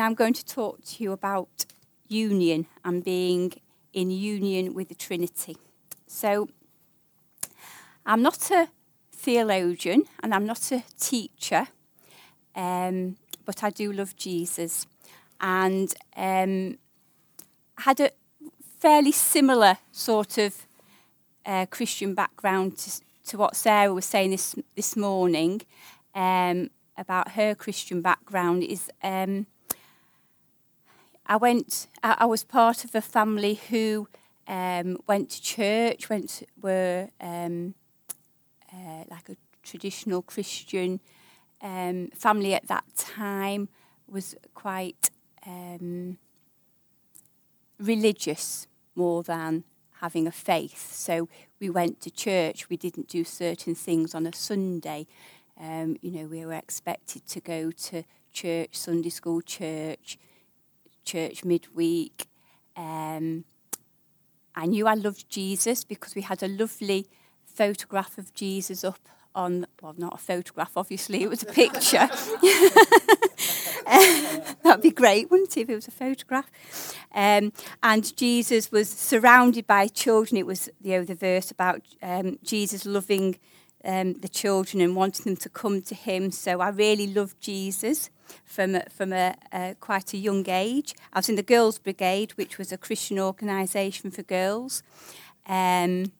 I'm going to talk to you about union and being in union with the Trinity. So, I'm not a theologian and I'm not a teacher, um, but I do love Jesus. And um, had a fairly similar sort of uh, Christian background to, to, what Sarah was saying this this morning um, about her Christian background. Is um, I went. I, I, was part of a family who um, went to church. Went were um, uh, like a traditional Christian um, family at that time. Was quite um, religious more than having a faith. So we went to church. We didn't do certain things on a Sunday. Um, you know, we were expected to go to church, Sunday school church, church midweek. Um, I knew I loved Jesus because we had a lovely photograph of Jesus up on, well, not a photograph, obviously, it was a picture. that'd be great, wouldn't it, if it was a photograph? Um, and Jesus was surrounded by children. It was you know, the verse about um, Jesus loving um, the children and wanting them to come to him. So I really loved Jesus from from a, a, quite a young age. I was in the Girls Brigade, which was a Christian organisation for girls. Um,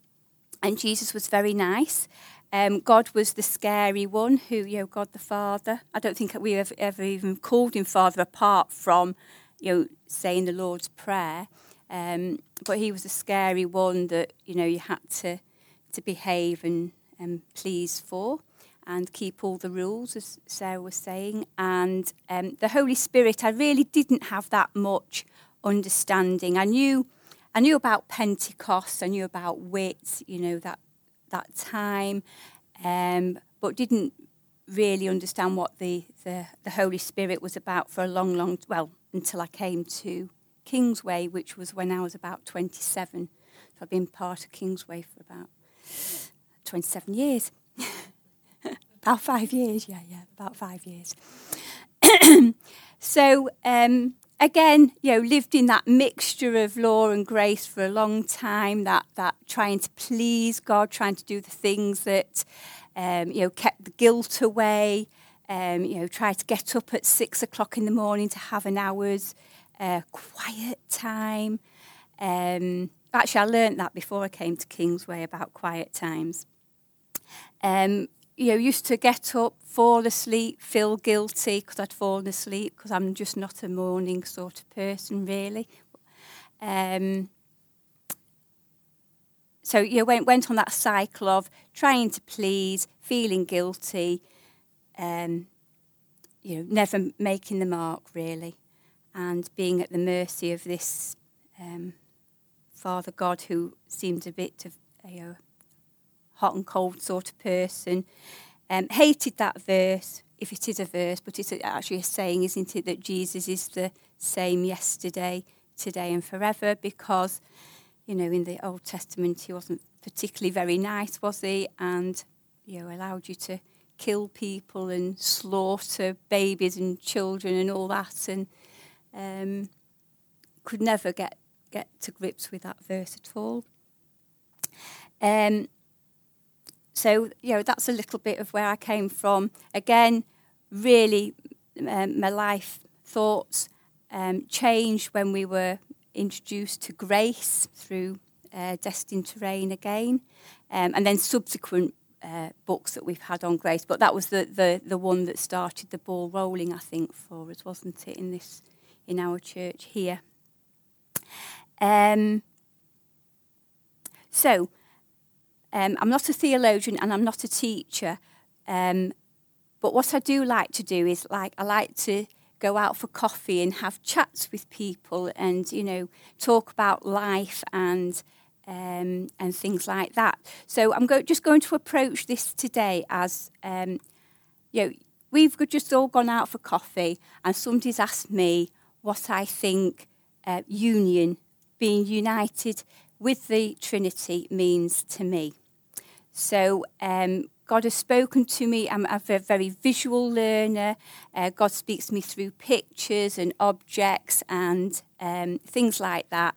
and Jesus was very nice. Um, God was the scary one who, you know, God the Father. I don't think we have ever even called him Father apart from, you know, saying the Lord's Prayer. Um, but he was the scary one that, you know, you had to, to behave and, please for and keep all the rules, as Sarah was saying. And um, the Holy Spirit, I really didn't have that much understanding. I knew, I knew about Pentecost, I knew about wit, you know, that that time, um, but didn't really understand what the, the, the Holy Spirit was about for a long, long, well, until I came to Kingsway, which was when I was about 27. So I've been part of Kingsway for about 27 years. about five years, yeah, yeah, about five years. so, um, again, you know, lived in that mixture of law and grace for a long time, that, that trying to please God, trying to do the things that, um, you know, kept the guilt away, um, you know, tried to get up at six o'clock in the morning to have an hour's uh, quiet time. Um, actually, I learned that before I came to Kingsway about quiet times. Um, you know, used to get up, fall asleep, feel guilty because I'd fallen asleep because I'm just not a morning sort of person, really. Um, so you went went on that cycle of trying to please, feeling guilty, um, you know, never making the mark really, and being at the mercy of this um, Father God who seemed a bit of you know hot and cold sort of person. Um, hated that verse, if it is a verse, but it's actually a saying, isn't it, that Jesus is the same yesterday, today, and forever, because, you know, in the Old Testament he wasn't particularly very nice, was he? And, you know, allowed you to kill people and slaughter babies and children and all that, and um, could never get, get to grips with that verse at all. Um, so, you know, that's a little bit of where I came from. Again, really, um, my life thoughts um, changed when we were introduced to grace through uh, Destined Reign again, um, and then subsequent uh, books that we've had on grace. But that was the, the, the one that started the ball rolling, I think, for us, wasn't it, in this in our church here. Um, so, um, I'm not a theologian and I'm not a teacher, um, but what I do like to do is like I like to go out for coffee and have chats with people and you know talk about life and um, and things like that. So I'm go- just going to approach this today as um, you know we've just all gone out for coffee and somebody's asked me what I think uh, union, being united with the Trinity means to me. So, because God has spoken to me. I'm a very visual learner. Uh, God speaks to me through pictures and objects and um, things like that.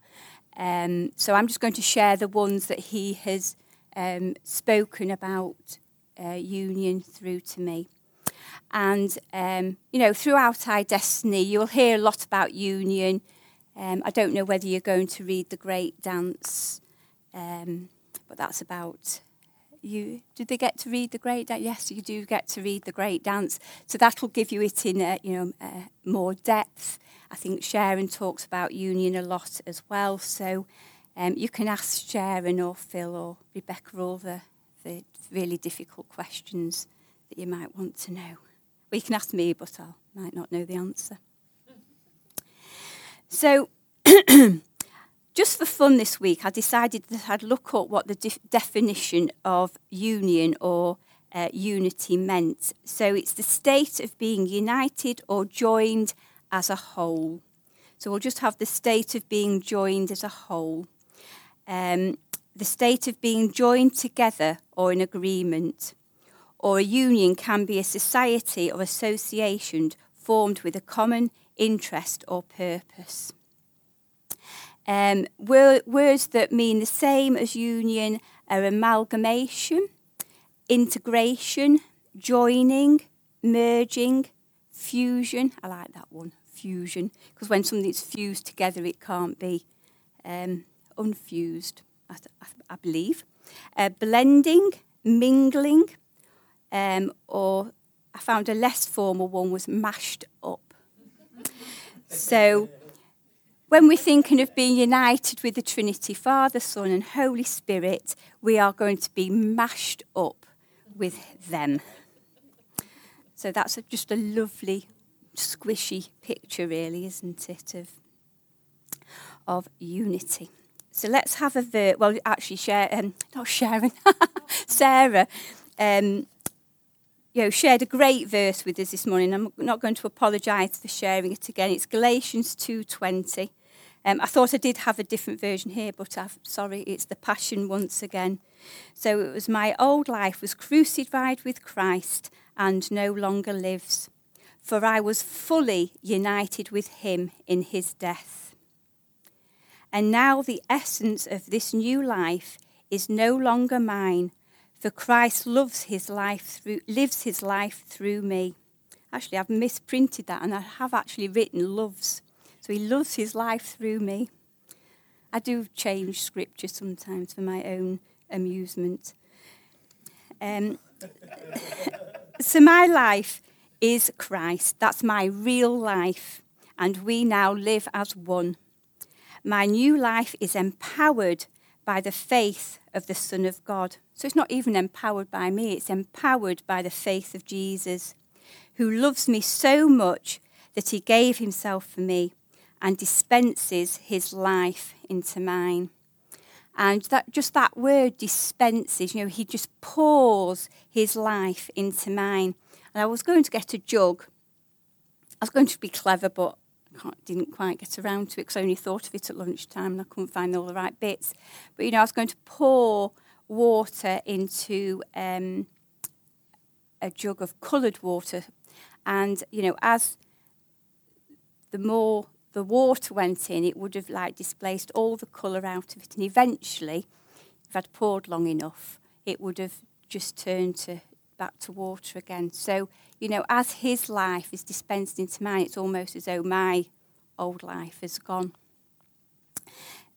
Um, so I'm just going to share the ones that He has um, spoken about uh, union through to me. And, um, you know, throughout iDestiny, you'll hear a lot about union. Um, I don't know whether you're going to read The Great Dance, um, but that's about you. Did they get to read The Great Dance? Yes, you do get to read The Great Dance. So that'll give you it in, you know, uh, more depth. I think Sharon talks about union a lot as well. So um, you can ask Sharon or Phil or Rebecca all the, the really difficult questions that you might want to know. Well, you can ask me, but I might not know the answer. So, just for fun this week, I decided that I'd look up what the de- definition of union or uh, unity meant. So, it's the state of being united or joined as a whole. So, we'll just have the state of being joined as a whole. Um, the state of being joined together or in agreement. Or a union can be a society or association formed with a common interest or purpose. Um, words that mean the same as union are amalgamation, integration, joining, merging, fusion. I like that one, fusion, because when something's fused together, it can't be um, unfused, I, I believe. Uh, blending, mingling, um, or I found a less formal one was mashed up. So, when we're thinking of being united with the Trinity, Father, Son, and Holy Spirit, we are going to be mashed up with them. So that's just a lovely, squishy picture, really, isn't it, of, of unity. So let's have a verse. Well, actually, share, um, not Sharon, Sarah um, you know, shared a great verse with us this morning. I'm not going to apologise for sharing it again. It's Galatians 2.20. Um, I thought I did have a different version here, but I'm sorry, it's the Passion once again. So it was my old life was crucified with Christ and no longer lives, for I was fully united with him in his death. And now the essence of this new life is no longer mine, for Christ loves his life through, lives his life through me. Actually, I've misprinted that and I have actually written loves. So he loves his life through me. I do change scripture sometimes for my own amusement. Um, so my life is Christ. That's my real life. And we now live as one. My new life is empowered by the faith of the Son of God. So it's not even empowered by me, it's empowered by the faith of Jesus, who loves me so much that he gave himself for me and dispenses his life into mine. And that just that word dispenses, you know, he just pours his life into mine. And I was going to get a jug. I was going to be clever, but didn't quite get around to it because I only thought of it at lunchtime and I couldn't find all the right bits. But, you know, I was going to pour water into um, a jug of coloured water. And, you know, as the more the water went in, it would have like displaced all the colour out of it. And eventually, if I'd poured long enough, it would have just turned to back to water again. So, you know, as his life is dispensed into mine, it's almost as though my old life has gone.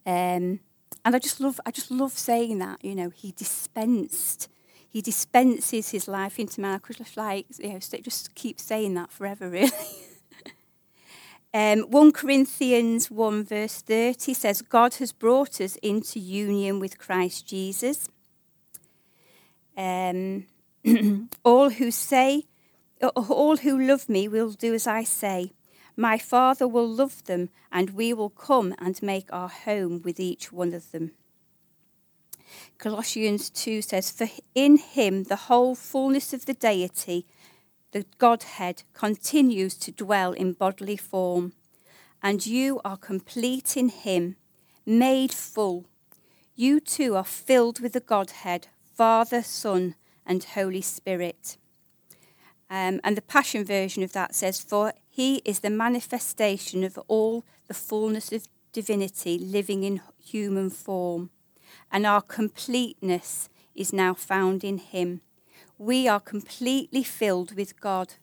Um, and I just love, I just love saying that. You know, he dispensed, he dispenses his life into mine. I could just like, you know, just keep saying that forever, really. um, 1 Corinthians 1 verse 30 says, God has brought us into union with Christ Jesus. Um, all who say, all who love me will do as I say. My Father will love them, and we will come and make our home with each one of them. Colossians 2 says, For in him the whole fullness of the deity, the Godhead, continues to dwell in bodily form, and you are complete in him, made full. You too are filled with the Godhead, Father, Son, and Holy Spirit. Um, and the Passion Version of that says, For he is the manifestation of all the fullness of divinity living in human form, and our completeness is now found in him. We are completely filled with God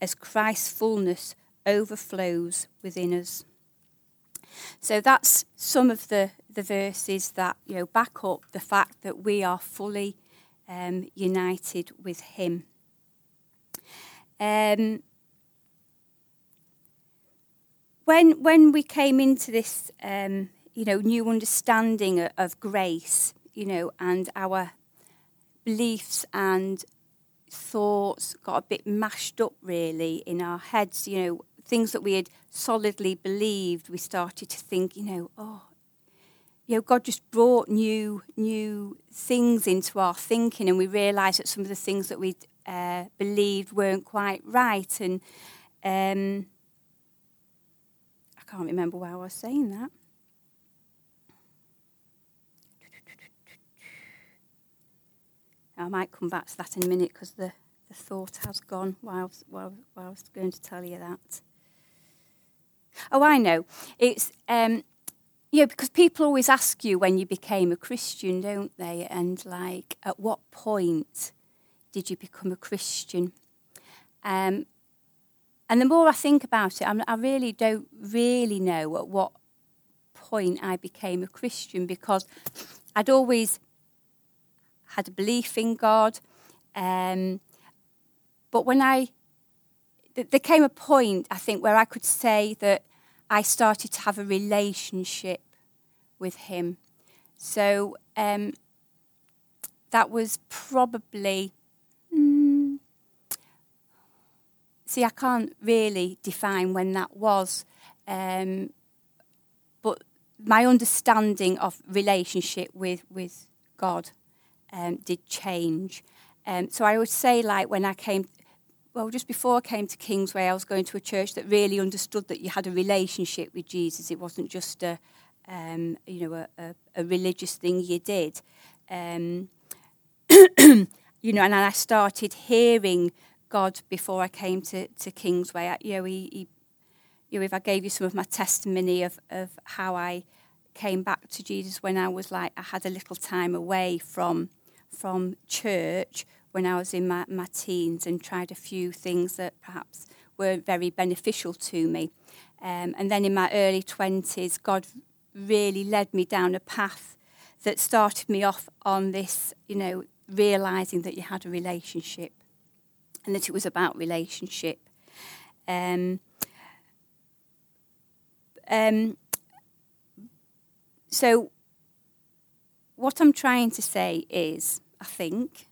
as Christ's fullness overflows within us. So that's some of the, the verses that you know back up the fact that we are fully um, united with Him. Um, when when we came into this, um, you know, new understanding of, of grace, you know, and our beliefs and thoughts got a bit mashed up really in our heads, you know, things that we had solidly believed, we started to think, you know, oh, you know, God just brought new new things into our thinking, and we realised that some of the things that we uh, believed weren't quite right. And um, I can't remember why I was saying that. I might come back to that in a minute because the, the thought has gone while, while, while I was going to tell you that. Oh, I know. It's um, yeah, because people always ask you when you became a Christian, don't they? And like, at what point did you become a Christian? Um, and the more I think about it, I'm, i really don't really know at what point I became a Christian because I'd always had a belief in God. Um, but when I, there came a point, I think, where I could say that I started to have a relationship with him. So um, that was probably. See, I can't really define when that was, um, but my understanding of relationship with with God um, did change. Um, so I would say, like when I came well, just before I came to Kingsway, I was going to a church that really understood that you had a relationship with Jesus. It wasn't just a, um, you know, a, a, a, religious thing you did. Um, you know, and I started hearing God before I came to, to Kingsway. You know, he, he, you know, if I gave you some of my testimony of, of how I came back to Jesus when I was like, I had a little time away from from church when I was in my, my teens and tried a few things that perhaps weren't very beneficial to me. Um, and then in my early 20s, God really led me down a path that started me off on this, you know, realizing that you had a relationship and that it was about relationship. Um, um, so, what I'm trying to say is, I think,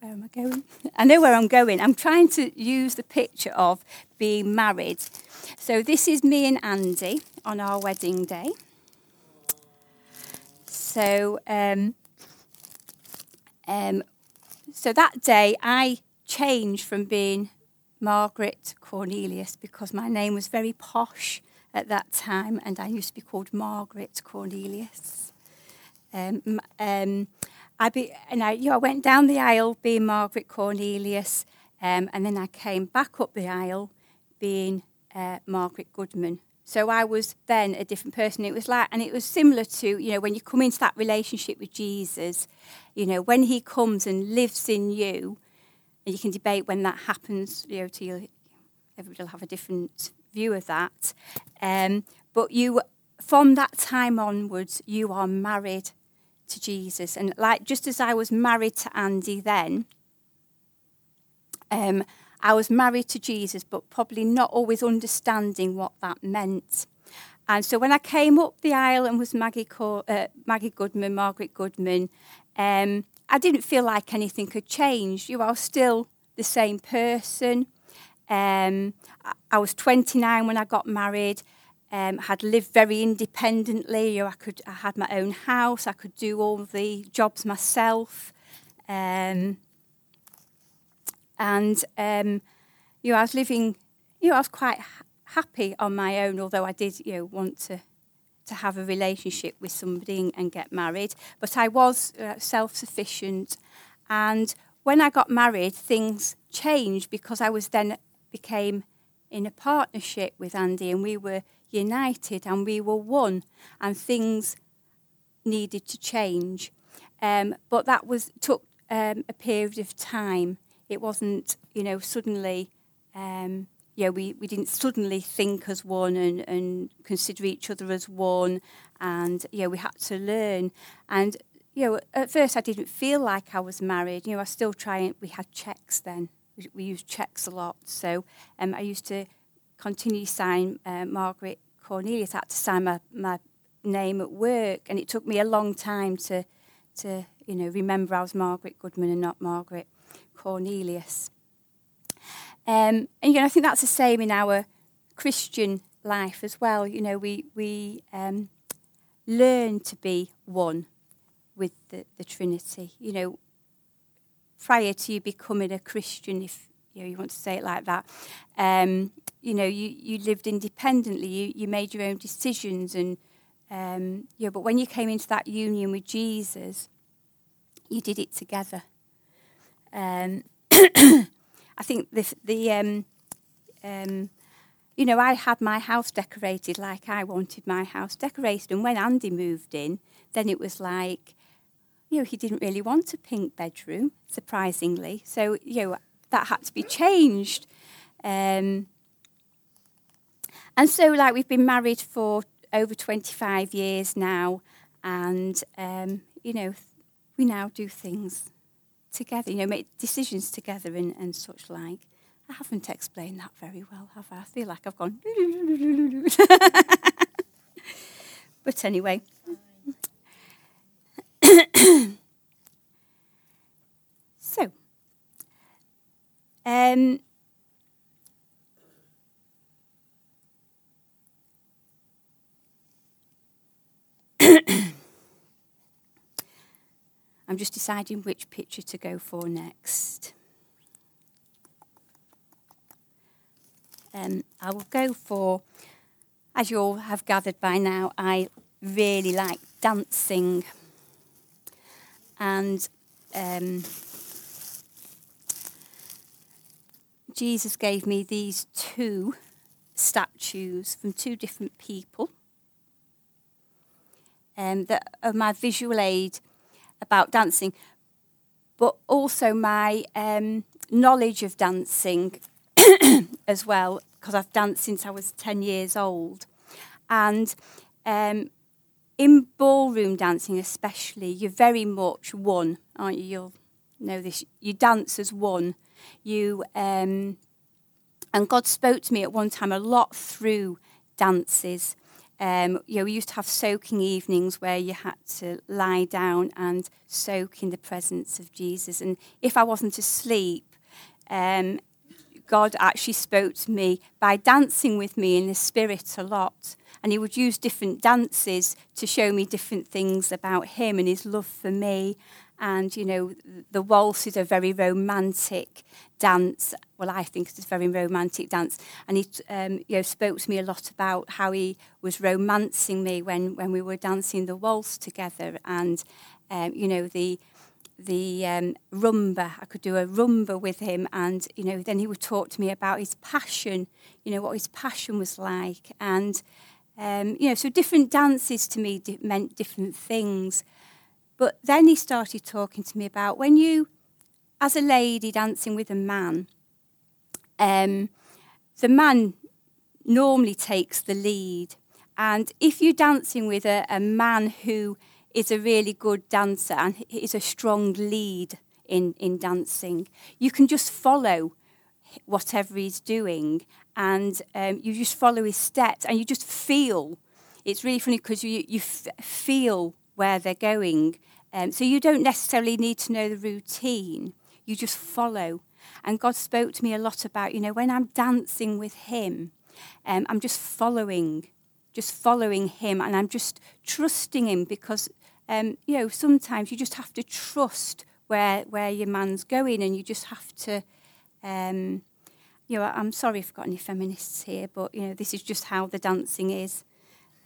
where am I going? I know where I'm going. I'm trying to use the picture of being married. So this is me and Andy on our wedding day. So, um, um, so that day I changed from being Margaret Cornelius because my name was very posh at that time, and I used to be called Margaret Cornelius. Um, um, I be, and I, you know, I went down the aisle being Margaret Cornelius, um, and then I came back up the aisle being uh, Margaret Goodman. So I was then a different person. It was like, and it was similar to, you know, when you come into that relationship with Jesus, you know, when he comes and lives in you, and you can debate when that happens, you know, to you, everybody will have a different view of that. Um, but you, from that time onwards, you are married to Jesus. And like just as I was married to Andy then, um, I was married to Jesus, but probably not always understanding what that meant. And so when I came up the aisle and was Maggie, Co- uh, Maggie Goodman, Margaret Goodman, um, I didn't feel like anything had changed. You was still the same person. Um, I was 29 when I got married um, had lived very independently. You know, I could, I had my own house. I could do all the jobs myself, um, and um, you know, I was living. You know, I was quite happy on my own. Although I did, you know, want to to have a relationship with somebody and, get married, but I was uh, self sufficient. And when I got married, things changed because I was then became in a partnership with Andy and we were united and we were one and things needed to change. Um, but that was took um, a period of time. It wasn't, you know, suddenly, um, yeah, we, we didn't suddenly think as one and, and consider each other as one. And, yeah, we had to learn. And, you know, at first I didn't feel like I was married. You know, I still try and, we had checks then. We, we used checks a lot. So um, I used to continually sign uh, Margaret Cornelius. I had to sign my, my name at work. And it took me a long time to, to you know, remember I was Margaret Goodman and not Margaret Cornelius. Um, and, you know, I think that's the same in our Christian life as well. You know, we, we um, learn to be one with the, the Trinity. You know, prior to you becoming a Christian, if you, know, you want to say it like that, um, you know, you, you lived independently, you, you made your own decisions and, um, yeah, but when you came into that union with Jesus, you did it together. Um, I think the, the um, um, you know, I had my house decorated like I wanted my house decorated. And when Andy moved in, then it was like, you know, he didn't really want a pink bedroom, surprisingly. So, you know, that had to be changed. Um, and so, like, we've been married for over 25 years now. And, um, you know, we now do things together, you know, make decisions together and, and such like. I haven't explained that very well, have I? I feel like I've gone. but anyway. so, um, I'm just deciding which picture to go for next. Um, I will go for, as you all have gathered by now, I really like dancing. And um, Jesus gave me these two statues from two different people um, that are my visual aid about dancing, but also my um, knowledge of dancing as well, because I've danced since I was 10 years old. And um, in ballroom dancing, especially, you're very much one, aren't you? You'll know this. You dance as one. You um, and God spoke to me at one time a lot through dances. Um, you know, we used to have soaking evenings where you had to lie down and soak in the presence of Jesus. And if I wasn't asleep, um, God actually spoke to me by dancing with me in the spirit a lot. And he would use different dances to show me different things about him and his love for me and you know the waltz is a very romantic dance. Well, I think it's a very romantic dance, and he um, you know spoke to me a lot about how he was romancing me when when we were dancing the waltz together, and um, you know the the um, rumba. I could do a rumba with him, and you know then he would talk to me about his passion. You know what his passion was like, and um, you know so different dances to me meant different things. But then he started talking to me about when you, as a lady dancing with a man, um, the man normally takes the lead. And if you're dancing with a, a man who is a really good dancer and is a strong lead in, in dancing, you can just follow whatever he's doing and um, you just follow his steps and you just feel. It's really funny because you, you f- feel where they're going um, so you don't necessarily need to know the routine, you just follow. And God spoke to me a lot about, you know, when I'm dancing with Him, um, I'm just following, just following Him, and I'm just trusting Him because, um, you know, sometimes you just have to trust where where your man's going, and you just have to. Um, you know, I'm sorry if I've got any feminists here, but you know, this is just how the dancing is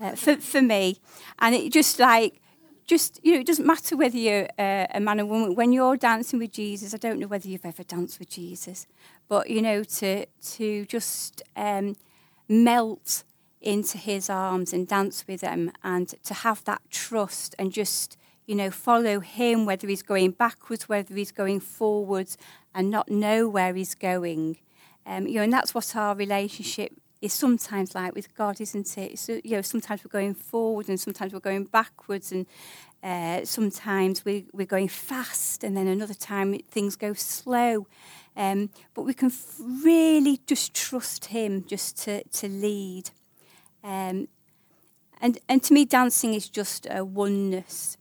uh, for for me, and it just like just, you know, it doesn't matter whether you're uh, a man or woman. When you're dancing with Jesus, I don't know whether you've ever danced with Jesus, but, you know, to, to just um, melt into his arms and dance with him and to have that trust and just, you know, follow him, whether he's going backwards, whether he's going forwards, and not know where he's going. Um, you know, and that's what our relationship is sometimes like with God, isn't it? So, you know, sometimes we're going forward and sometimes we're going backwards and uh, sometimes we, we're going fast and then another time things go slow. Um, but we can f- really just trust Him just to, to lead. Um, and, and to me, dancing is just a oneness,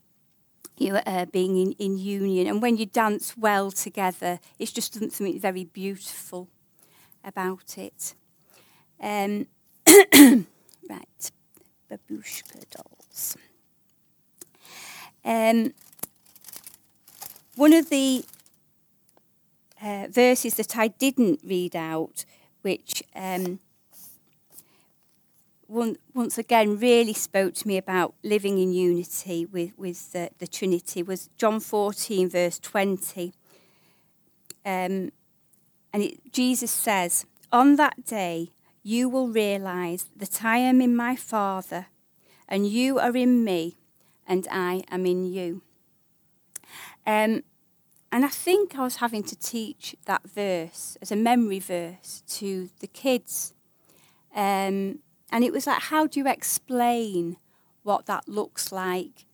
you know, uh, being in, in union. And when you dance well together, it's just something very beautiful about it. Um, right, babushka dolls. Um, one of the uh, verses that I didn't read out, which um, one, once again really spoke to me about living in unity with, with the, the Trinity, was John 14, verse 20. Um, and it, Jesus says, On that day, you will realize that I am in my Father, and you are in me, and I am in you. Um, and I think I was having to teach that verse as a memory verse to the kids. Um, and it was like, how do you explain what that looks like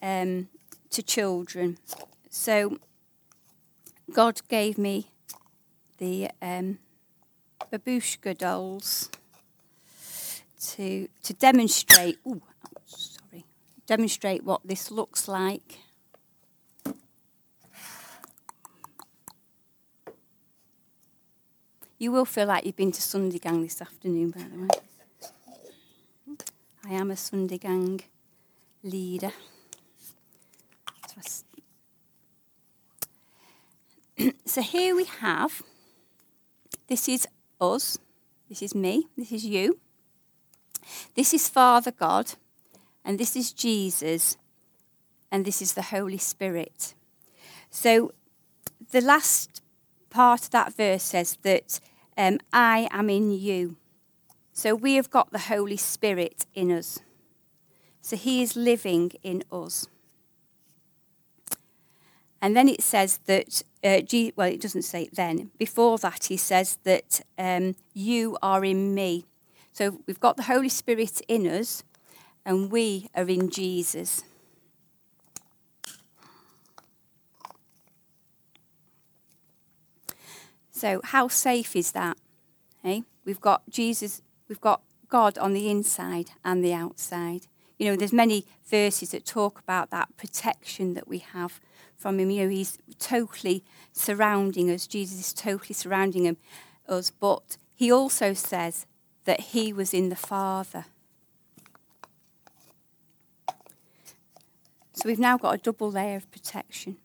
um, to children? So God gave me the um, babushka dolls to to demonstrate. Ooh, sorry, demonstrate what this looks like. You will feel like you've been to Sunday Gang this afternoon, by the way. I am a Sunday Gang leader. so here we have, this is us. This is me. This is you. This is Father God. And this is Jesus. And this is the Holy Spirit. So the last part of that verse says that um, I am in you. So we have got the Holy Spirit in us. So he is living in us. And then it says that, uh, G- well, it doesn't say then. Before that, he says that um, you are in me. So we've got the Holy Spirit in us, and we are in Jesus. So, how safe is that? Hey, we've got Jesus, we've got God on the inside and the outside. You know, there's many verses that talk about that protection that we have from him. You know, he's totally surrounding us. Jesus is totally surrounding him, us. But he also says that he was in the Father. So we've now got a double layer of protection,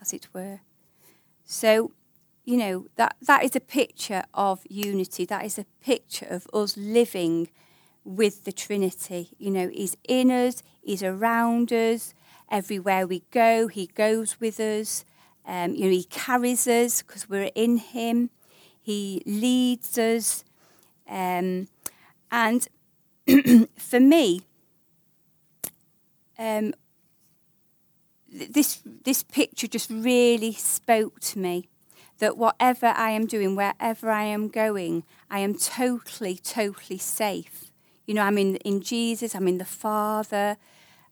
as it were. So, you know, that, that is a picture of unity. That is a picture of us living with the Trinity. You know, He's in us, He's around us. Everywhere we go, He goes with us. Um, you know, He carries us because we're in Him. He leads us. Um, and for me, um, this this picture just really spoke to me that whatever I am doing, wherever I am going, I am totally, totally safe. You know, I'm in, in Jesus, I'm in the Father,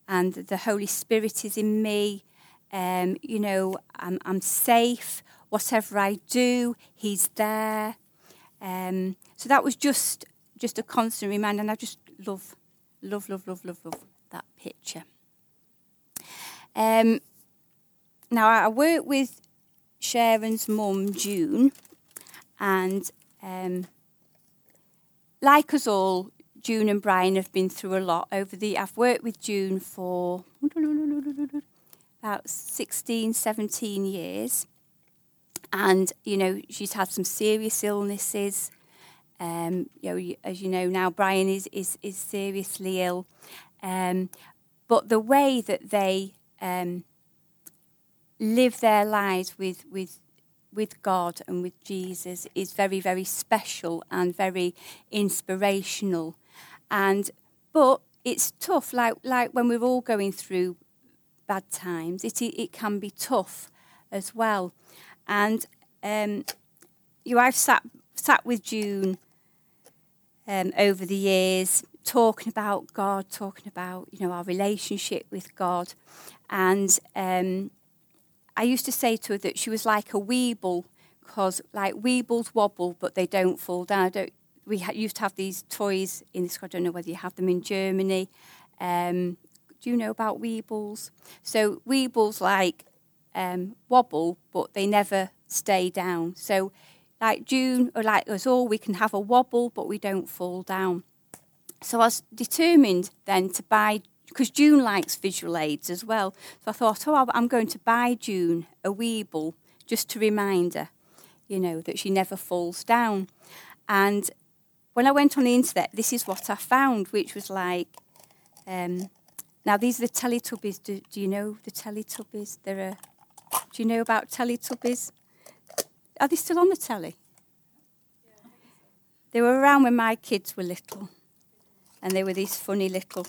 and the Holy Spirit is in me. Um, you know, I'm, I'm safe. Whatever I do, He's there. Um, so that was just just a constant reminder, and I just love, love, love, love, love, love that picture. Um, now I work with Sharon's mum, June, and um, like us all, June and Brian have been through a lot over the. I've worked with June for about 16, 17 years. And, you know, she's had some serious illnesses. Um, you know, as you know now, Brian is is, is seriously ill. Um, but the way that they um, live their lives with with with God and with Jesus is very very special and very inspirational. And but it's tough. Like like when we're all going through bad times, it it can be tough as well. And um, you, I've sat sat with June um, over the years, talking about God, talking about you know our relationship with God, and um, I used to say to her that she was like a weeble, because like weebles wobble, but they don't fall down. I Don't, we ha- used to have these toys in. I don't know whether you have them in Germany. Um, do you know about weebles? So weebles like um, wobble, but they never stay down. So like June or like us all, we can have a wobble, but we don't fall down. So I was determined then to buy, because June likes visual aids as well. So I thought, oh, I'm going to buy June a Weeble just to remind her, you know, that she never falls down. And when I went on the internet, this is what I found, which was like, um, now these are the Teletubbies. Do, do you know the Teletubbies? They're do you know about Teletubbies? Are they still on the telly? They were around when my kids were little, and they were these funny little.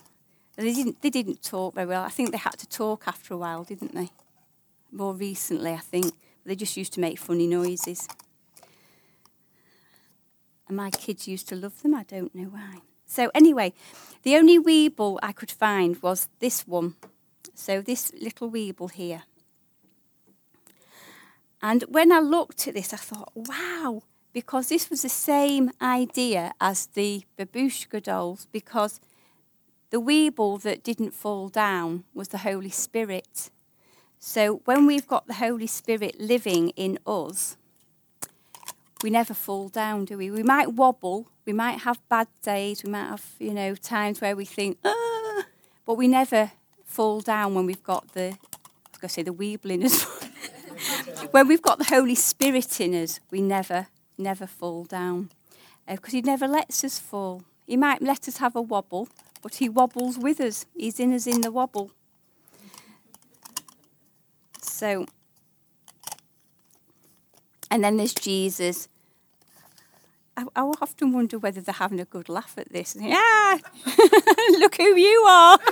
They didn't. They didn't talk very well. I think they had to talk after a while, didn't they? More recently, I think they just used to make funny noises. And my kids used to love them. I don't know why. So anyway, the only Weeble I could find was this one. So this little Weeble here. And when I looked at this, I thought, wow, because this was the same idea as the babushka dolls, because the weeble that didn't fall down was the Holy Spirit. So when we've got the Holy Spirit living in us, we never fall down, do we? We might wobble, we might have bad days, we might have, you know, times where we think, ah, but we never fall down when we've got the, I was going to say the weebling in us. when we've got the Holy Spirit in us, we never, never fall down. Because uh, He never lets us fall. He might let us have a wobble, but He wobbles with us. He's in us in the wobble. So, and then there's Jesus. I, I often wonder whether they're having a good laugh at this. Yeah, look who you are.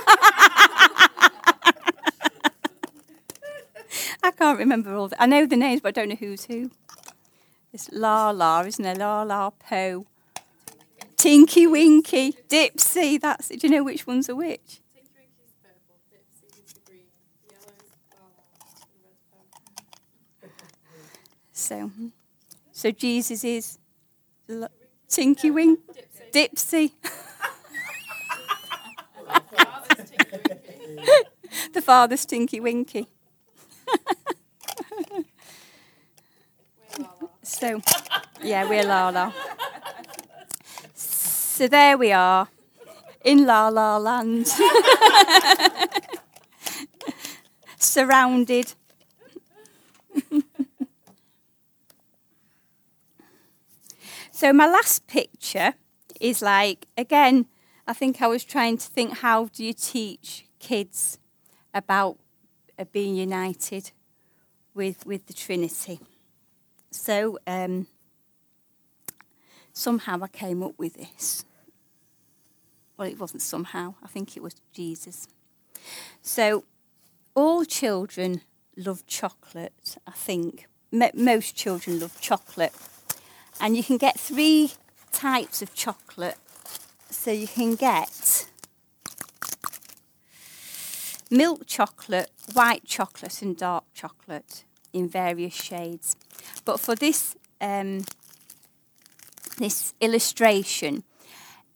I can't remember all the. I know the names, but I don't know who's who. It's La La, isn't it? La La Po. Tinky Winky, Dipsy. That's. it. Do you know which one's a which? So, so Jesus is L- Tinky Wink, Dipsy. the father's Tinky Winky. so, yeah, we're Lala. So there we are in La La Land, surrounded. So my last picture is like again. I think I was trying to think how do you teach kids about uh, being united with with the Trinity. So um, somehow I came up with this. Well, it wasn't somehow. I think it was Jesus. So all children love chocolate. I think most children love chocolate, and you can get three types of chocolate. So you can get milk chocolate, white chocolate, and dark chocolate in various shades. But for this um, this illustration,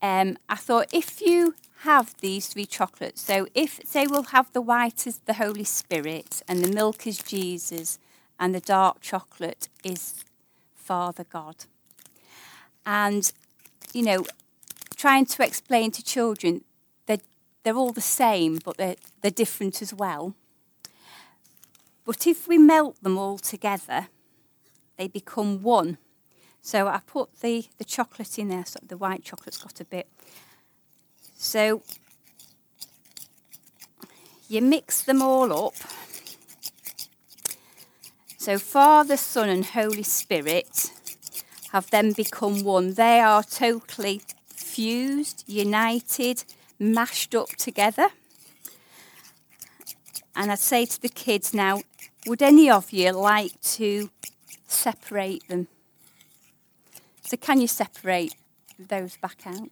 um, I thought if you have these three chocolates, so if say we'll have the white as the Holy Spirit, and the milk is Jesus, and the dark chocolate is Father God, and you know, trying to explain to children that they're all the same, but they're they're different as well. But if we melt them all together, they become one. So I put the, the chocolate in there, so the white chocolate's got a bit. So you mix them all up. So Father, Son, and Holy Spirit have then become one. They are totally fused, united, mashed up together. And I'd say to the kids now, would any of you like to separate them? So, can you separate those back out?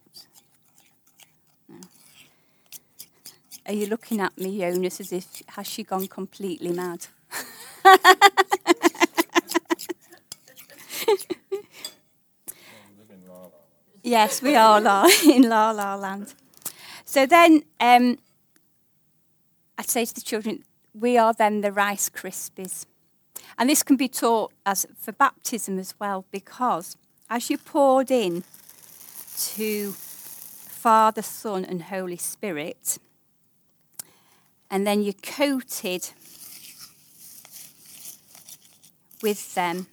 Are you looking at me, Jonas, as if has she gone completely mad? yes, we are in La La Land. So then um, I'd say to the children, we are then the Rice Krispies. And this can be taught as for baptism as well, because as you poured in to Father, Son, and Holy Spirit, and then you coated with them.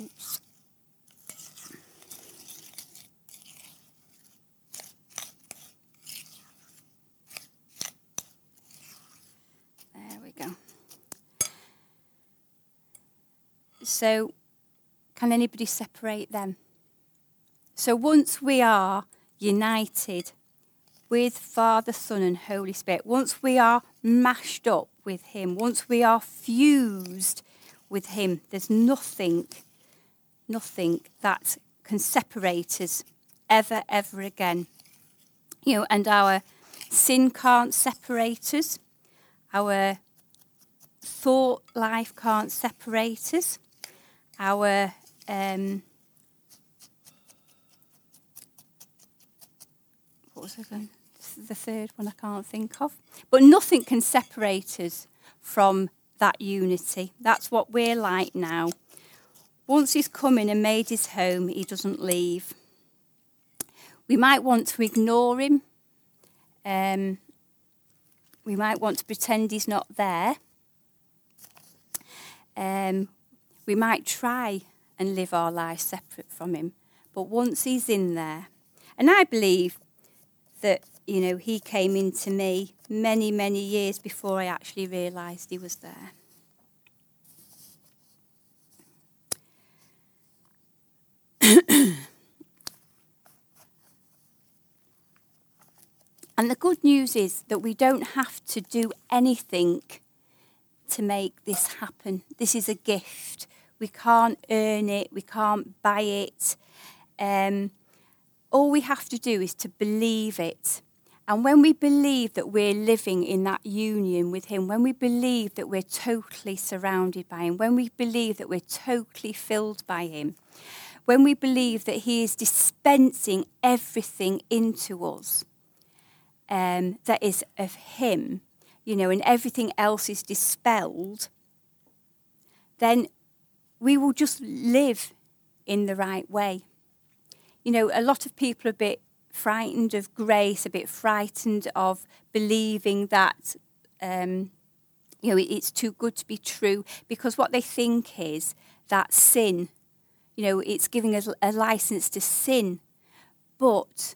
Oops. There we go. So, can anybody separate them? So, once we are united with Father, Son, and Holy Spirit, once we are mashed up with Him, once we are fused with Him, there's nothing, nothing that can separate us ever, ever again. You know, and our sin can't separate us, our thought life can't separate us, our um, what was I going? The third one I can't think of. But nothing can separate us from that unity. That's what we're like now. Once he's come in and made his home, he doesn't leave. We might want to ignore him. Um, we might want to pretend he's not there. Um, we might try and live our lives separate from him. But once he's in there, and I believe that you know, he came into me many, many years before I actually realised he was there. and the good news is that we don't have to do anything to make this happen. This is a gift. We can't earn it, we can't buy it. Um, all we have to do is to believe it and when we believe that we're living in that union with Him, when we believe that we're totally surrounded by Him, when we believe that we're totally filled by Him, when we believe that He is dispensing everything into us um, that is of Him, you know, and everything else is dispelled, then we will just live in the right way. You know, a lot of people are a bit frightened of grace, a bit frightened of believing that um, you know it's too good to be true, because what they think is that sin, you know, it's giving us a license to sin. But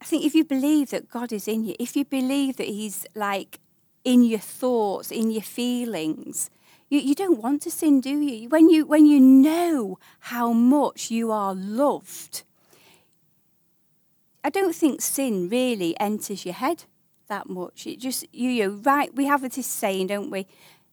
I think if you believe that God is in you, if you believe that He's like in your thoughts, in your feelings, you, you don't want to sin, do you? When you when you know how much you are loved, I don't think sin really enters your head that much. It just you, you right. We have this saying, don't we?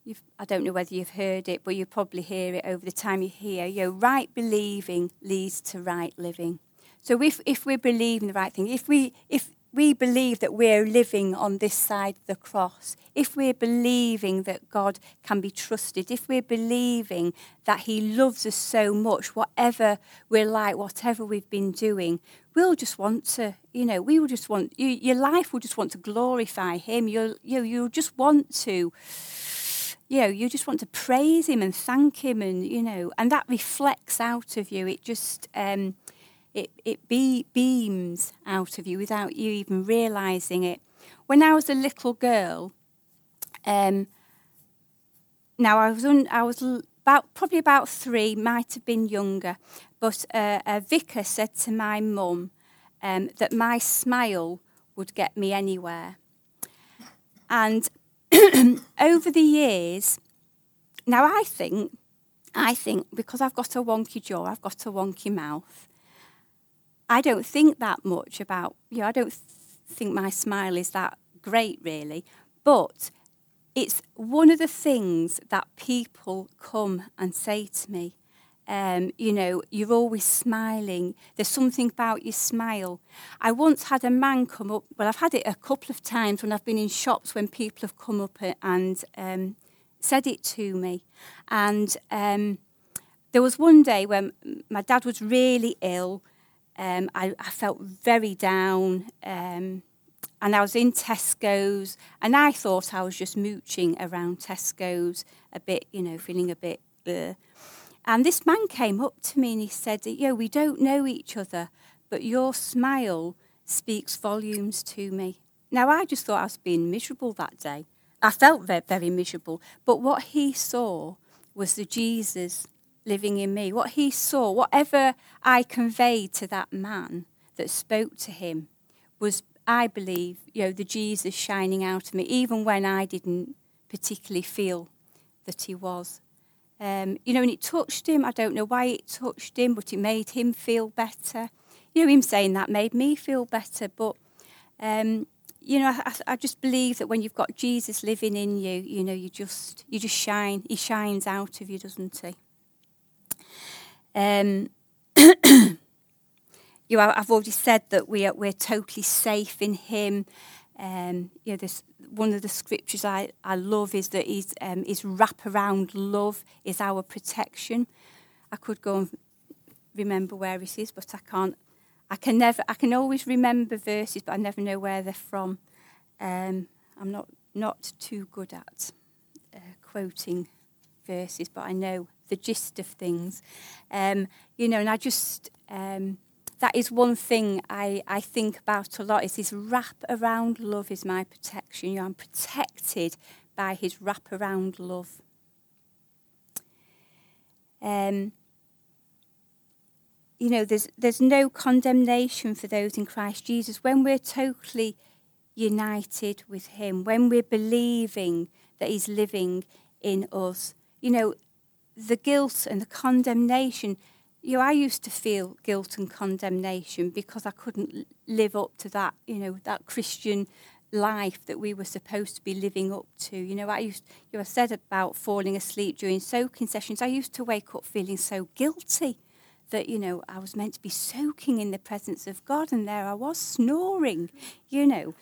You've, I don't know whether you've heard it, but you probably hear it over the time you hear. You know, right believing leads to right living. So if if we're believing the right thing, if we if we believe that we're living on this side of the cross, if we're believing that God can be trusted, if we're believing that He loves us so much, whatever we're like, whatever we've been doing, we'll just want to, you know, we will just want, you, your life will just want to glorify Him. You'll, you, you'll just want to, you know, you just want to praise Him and thank Him, and, you know, and that reflects out of you. It just, um, it, it be, beams out of you without you even realizing it. When I was a little girl, um, now I was un, I was about probably about three, might have been younger, but uh, a vicar said to my mum um, that my smile would get me anywhere. And over the years, now I think, I think because I've got a wonky jaw, I've got a wonky mouth. I don't think that much about, you know, I don't think my smile is that great really, but it's one of the things that people come and say to me. Um, you know, you're always smiling. There's something about your smile. I once had a man come up, well, I've had it a couple of times when I've been in shops when people have come up and um, said it to me. And um, there was one day when my dad was really ill. Um, I, I, felt very down. Um, and I was in Tesco's, and I thought I was just mooching around Tesco's a bit, you know, feeling a bit. Uh. And this man came up to me and he said, "Yo, we don't know each other, but your smile speaks volumes to me." Now I just thought I was being miserable that day. I felt very, very miserable, but what he saw was the Jesus living in me. What he saw, whatever I conveyed to that man that spoke to him, was I believe, you know, the Jesus shining out of me, even when I didn't particularly feel that he was. Um, you know, and it touched him. I don't know why it touched him, but it made him feel better. You know, him saying that made me feel better. But, um, you know, I, I just believe that when you've got Jesus living in you, you know, you just you just shine. He shines out of you, doesn't he? Um, you know, I've already said that we are, we're totally safe in Him. Um, you know, this, one of the scriptures I, I love is that his, um, his wraparound love is our protection. I could go and remember where it is, but I can't. I can never. I can always remember verses, but I never know where they're from. Um, I'm not not too good at uh, quoting verses, but I know the gist of things. Um, you know, and I just um, that is one thing I, I think about a lot is his wrap around love is my protection. You know, I'm protected by his wrap around love. Um, you know, there's there's no condemnation for those in Christ Jesus when we're totally united with Him, when we're believing that He's living in us. You know, the guilt and the condemnation you know, I used to feel guilt and condemnation because I couldn't live up to that, you know, that Christian life that we were supposed to be living up to. You know, I used, you know, I said about falling asleep during soaking sessions. I used to wake up feeling so guilty that, you know, I was meant to be soaking in the presence of God, and there I was snoring, you know.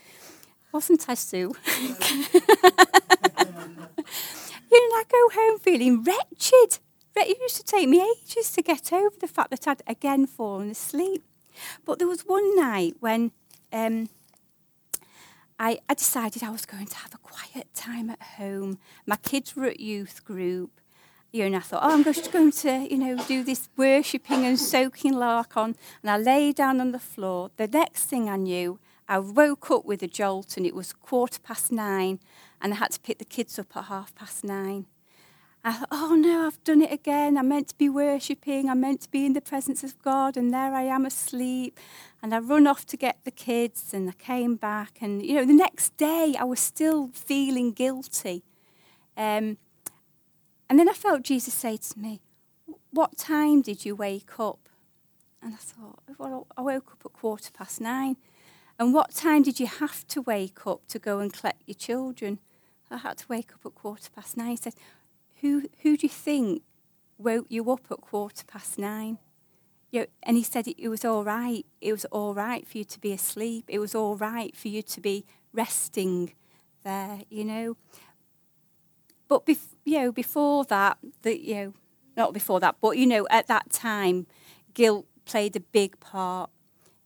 Wasn't I, Sue? know, I go home feeling wretched it used to take me ages to get over the fact that I'd again fallen asleep. But there was one night when um, I, I decided I was going to have a quiet time at home. My kids were at youth group. You know, and I thought, oh, I'm just going to, you know, do this worshipping and soaking lark on. And I lay down on the floor. The next thing I knew, I woke up with a jolt and it was quarter past nine and I had to pick the kids up at half past nine. I thought, oh no, I've done it again. I'm meant to be worshipping. I'm meant to be in the presence of God, and there I am asleep. And I run off to get the kids, and I came back. And, you know, the next day I was still feeling guilty. Um, and then I felt Jesus say to me, What time did you wake up? And I thought, Well, I woke up at quarter past nine. And what time did you have to wake up to go and collect your children? I had to wake up at quarter past nine. He said, who, who do you think woke you up at quarter past nine? You know, and he said it, it was all right. It was all right for you to be asleep. It was all right for you to be resting there, you know. But bef- you know, before that, the, you know, not before that, but you know, at that time, guilt played a big part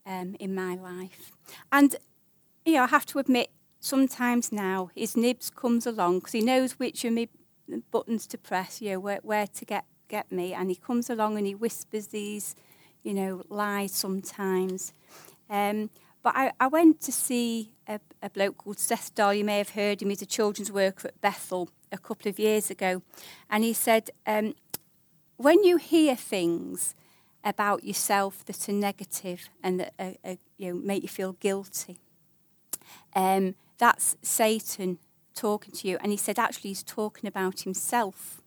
um, in my life. And you know, I have to admit, sometimes now his nibs comes along because he knows which of my buttons to press, you know, where, where to get, get me. And he comes along and he whispers these, you know, lies sometimes. Um, But I, I went to see a, a bloke called Seth Dahl. You may have heard him. He's a children's worker at Bethel a couple of years ago. And he said, um, when you hear things about yourself that are negative and that are, are, you know, make you feel guilty, um, that's Satan talking to you. And he said, actually, he's talking about himself.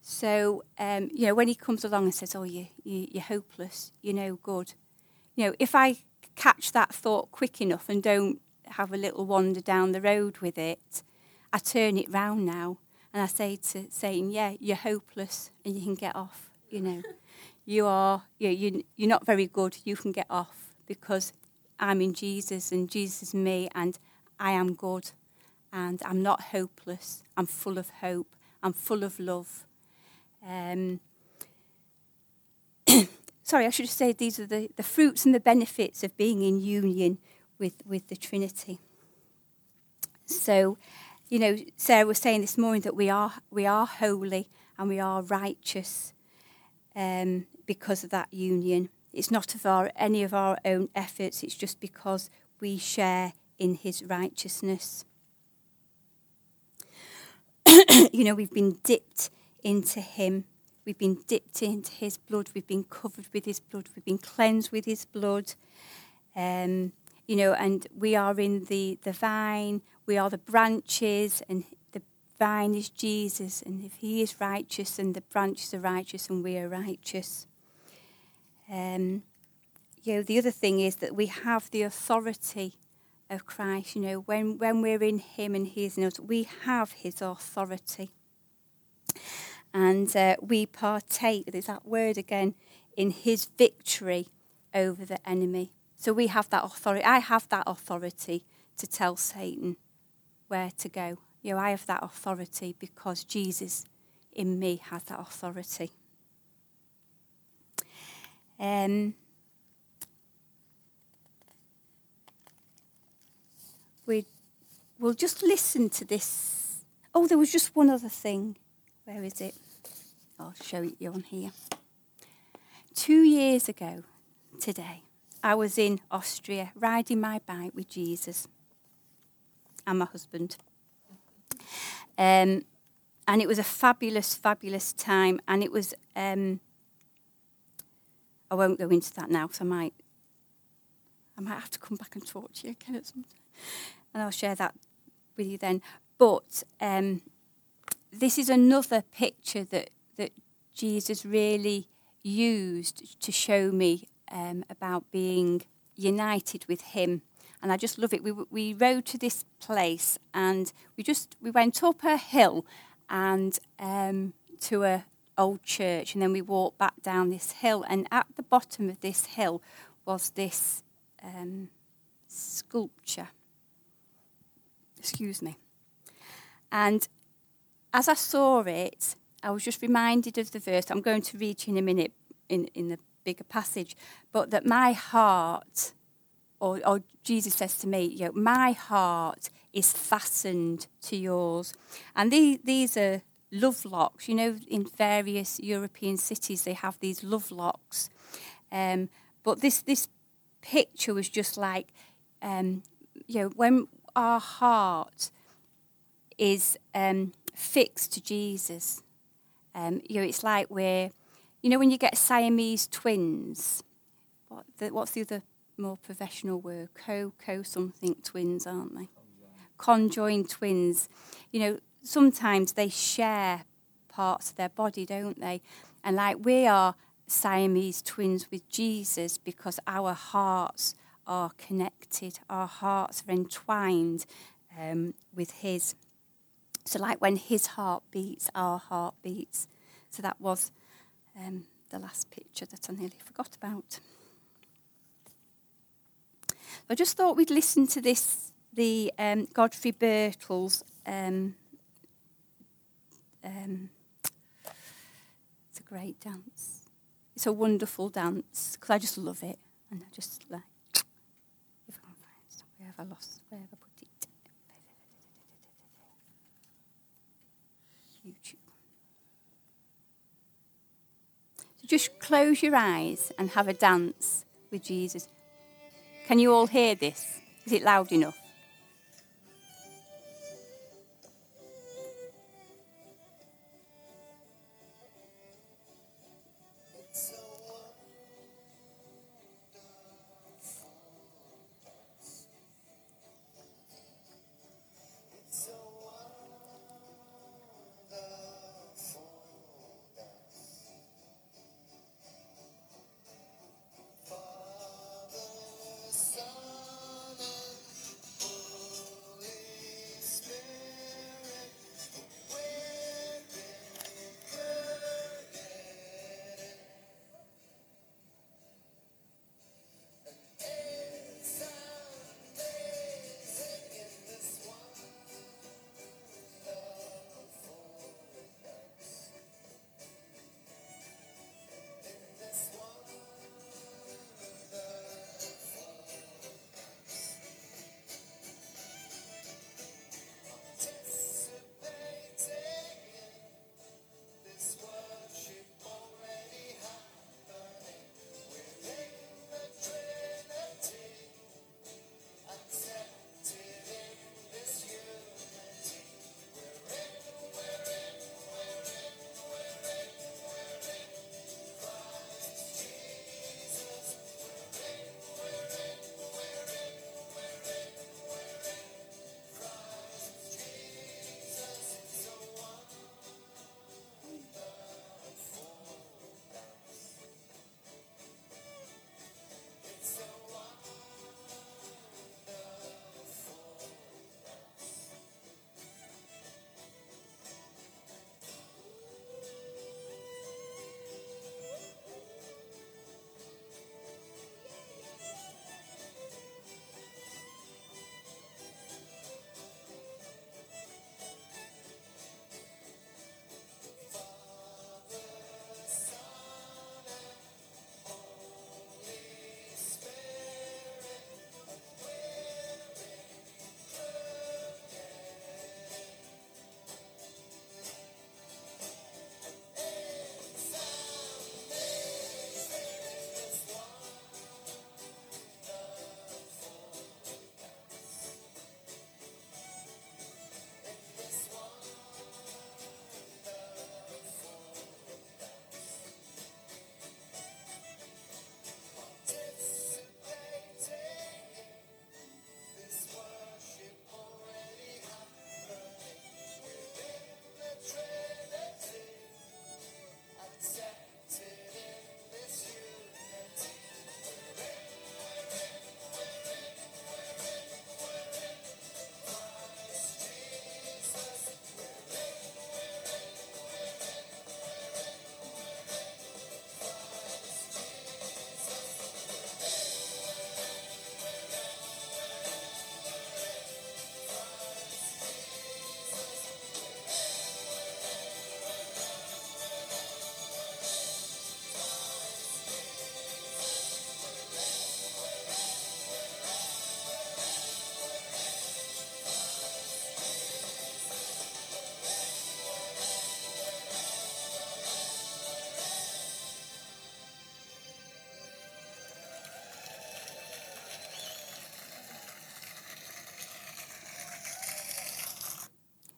So, um, you know, when he comes along and says, oh, you, you, you're hopeless, you're no good, you know, if I catch that thought quick enough and don't have a little wander down the road with it, I turn it round now and I say to Satan, yeah, you're hopeless and you can get off, you know. you are, you, you, you're not very good, you can get off because I'm in Jesus and Jesus is me and I am good and I'm not hopeless. I'm full of hope. I'm full of love. Um, sorry, I should said these are the, the fruits and the benefits of being in union with, with the Trinity. So, you know, Sarah was saying this morning that we are we are holy and we are righteous um, because of that union. It's not of our any of our own efforts. It's just because we share in His righteousness. you know, we've been dipped into Him. We've been dipped into His blood. We've been covered with His blood. We've been cleansed with His blood. Um, you know, and we are in the, the vine, we are the branches, and the vine is Jesus. And if he is righteous, and the branches are righteous, and we are righteous. Um, you know, the other thing is that we have the authority of Christ. You know, when, when we're in him and he is in us, we have his authority. And uh, we partake, there's that word again, in his victory over the enemy. So we have that authority. I have that authority to tell Satan where to go. You know, I have that authority because Jesus in me has that authority. Um, we will just listen to this. Oh, there was just one other thing. Where is it? I'll show it you on here. Two years ago today, I was in Austria riding my bike with Jesus and my husband. Um, and it was a fabulous, fabulous time. And it was, um, I won't go into that now because I might, I might have to come back and talk to you again at some time. And I'll share that with you then. But um, this is another picture that, that Jesus really used to show me um, about being united with Him. And I just love it. We, we rode to this place and we just we went up a hill and um, to a old church and then we walked back down this hill and at the bottom of this hill was this um, sculpture. Excuse me. And as I saw it, I was just reminded of the verse. I'm going to read you in a minute in, in the bigger passage, but that my heart, or, or Jesus says to me, you know, my heart is fastened to yours. And these, these are love locks. You know, in various European cities, they have these love locks. Um, but this, this picture was just like, um, you know, when our heart is um, fixed to Jesus, um, you know, it's like we're you know when you get Siamese twins, what the, what's the other more professional word? Co co something twins, aren't they? Conjoined twins. You know sometimes they share parts of their body, don't they? And like we are Siamese twins with Jesus because our hearts are connected, our hearts are entwined um, with His. So, like when His heart beats, our heart beats. So, that was um, the last picture that I nearly forgot about. I just thought we'd listen to this, the um, Godfrey Birtles. Um, it's a great dance. It's a wonderful dance because I just love it, and I just like. If I can find where have I lost? Where have I put it? YouTube. So just close your eyes and have a dance with Jesus. Can you all hear this? Is it loud enough?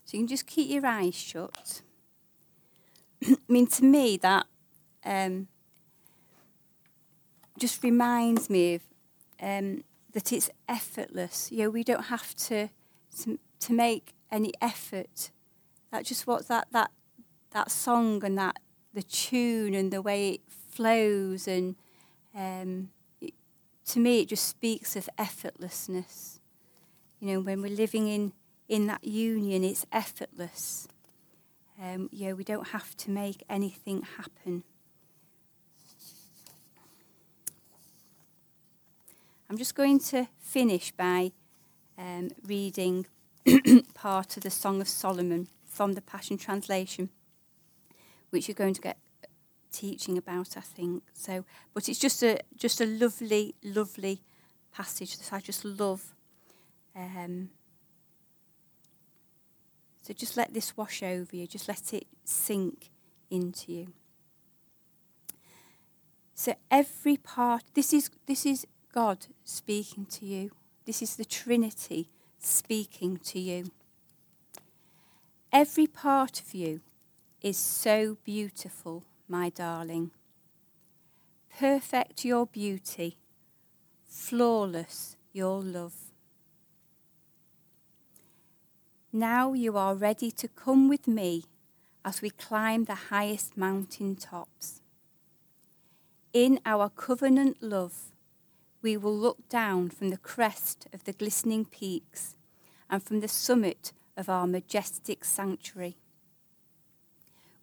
So you can just keep your eyes shut. I mean, to me, that um, just reminds me of um, that it's effortless. You know, we don't have to, to to make any effort. That just what that that that song and that the tune and the way it flows and um, it, to me it just speaks of effortlessness. You know, when we're living in in that union, it's effortless. Um, we don't have to make anything happen. I'm just going to finish by um, reading part of the Song of Solomon from the Passion Translation, which you're going to get teaching about, I think. So, but it's just a just a lovely, lovely passage that I just love. Um, so just let this wash over you, just let it sink into you. So every part, this is, this is God speaking to you. This is the Trinity speaking to you. Every part of you is so beautiful, my darling. Perfect your beauty, flawless your love. Now you are ready to come with me as we climb the highest mountain tops. In our covenant love, we will look down from the crest of the glistening peaks and from the summit of our majestic sanctuary.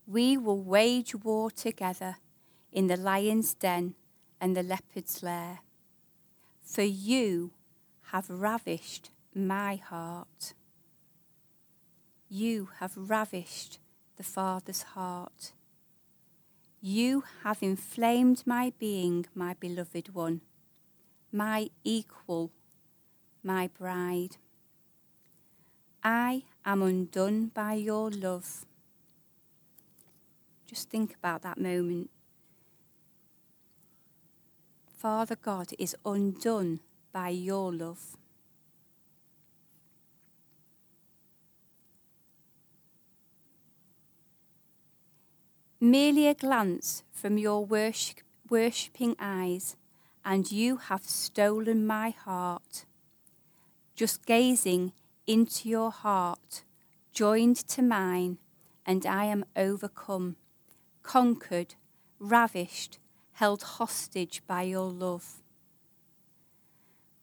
We will wage war together in the lion's den and the leopard's lair. For you have ravished my heart. You have ravished the Father's heart. You have inflamed my being, my beloved one my equal, my bride. I am undone by your love. Just think about that moment. Father God is undone by your love. Merely a glance from your worship, worshipping eyes and you have stolen my heart. Just gazing into your heart, joined to mine, and I am overcome, conquered, ravished, held hostage by your love.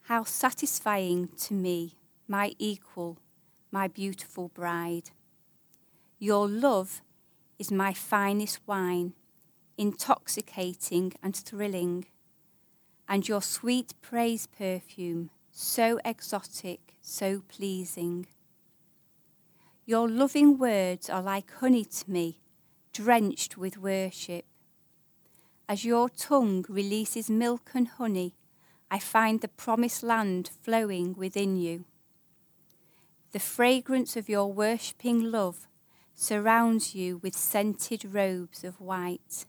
How satisfying to me, my equal, my beautiful bride. Your love is my finest wine, intoxicating and thrilling and your sweet praise perfume, so exotic, so pleasing. Your loving words are like honey to me, drenched with worship. As your tongue releases milk and honey, I find the promised land flowing within you. The fragrance of your worshipping love surrounds you with scented robes of white.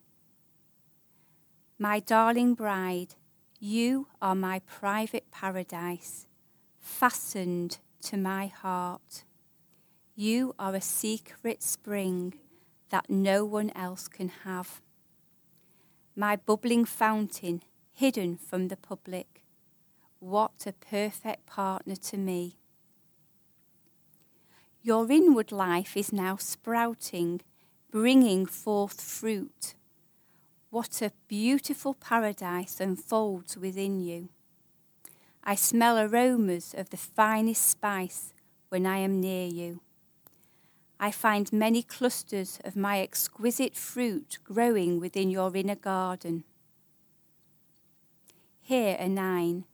My darling bride, you are my private paradise, fastened to my heart. You are a secret spring that no one else can have. My bubbling fountain, hidden from the public. What a perfect partner to me. Your inward life is now sprouting, bringing forth fruit what a beautiful paradise unfolds within you. I smell aromas of the finest spice when I am near you. I find many clusters of my exquisite fruit growing within your inner garden. Here are nine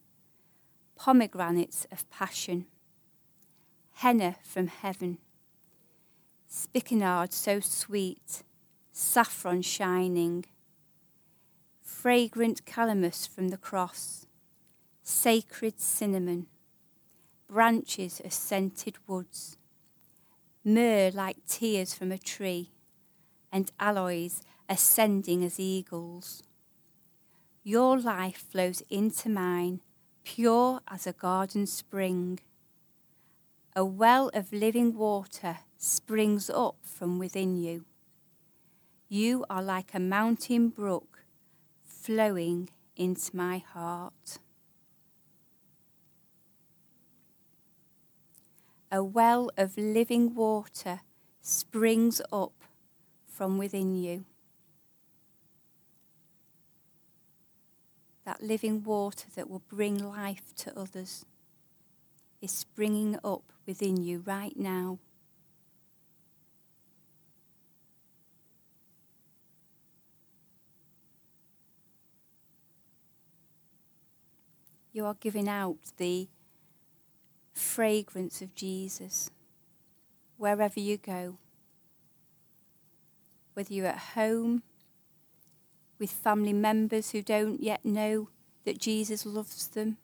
pomegranates of passion, henna from heaven, spikenard so sweet, saffron shining. Fragrant calamus from the cross, sacred cinnamon, branches of scented woods, myrrh like tears from a tree, and aloes ascending as eagles. Your life flows into mine, pure as a garden spring. A well of living water springs up from within you. You are like a mountain brook flowing into my heart. A well of living water springs up from within you. That living water that will bring life to others is springing up within you right now. you are giving out the fragrance of Jesus wherever you go. Whether you're at home with family members who don't yet know that Jesus loves them,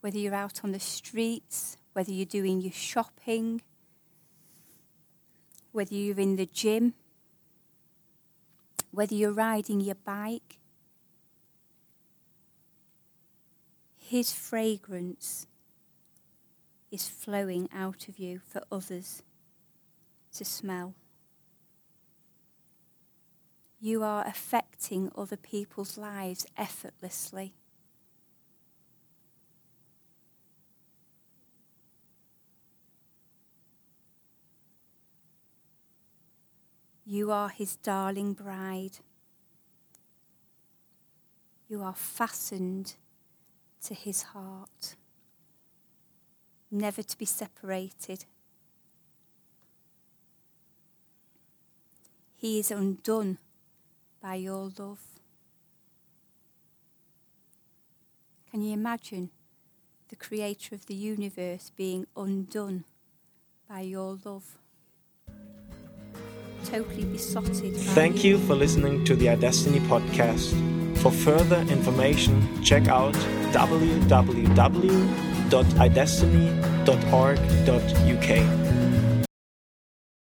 whether you're out on the streets, whether you're doing your shopping, whether you're in the gym, whether you're riding your bike, His fragrance is flowing out of you for others to smell. You are affecting other people's lives effortlessly. You are his darling bride. You are fastened to his heart, never to be separated. He is undone by your love. Can you imagine the creator of the universe being undone by your love? Totally besotted. Thank you for listening to the iDestiny podcast. For further information, check out www.idestiny.org.uk.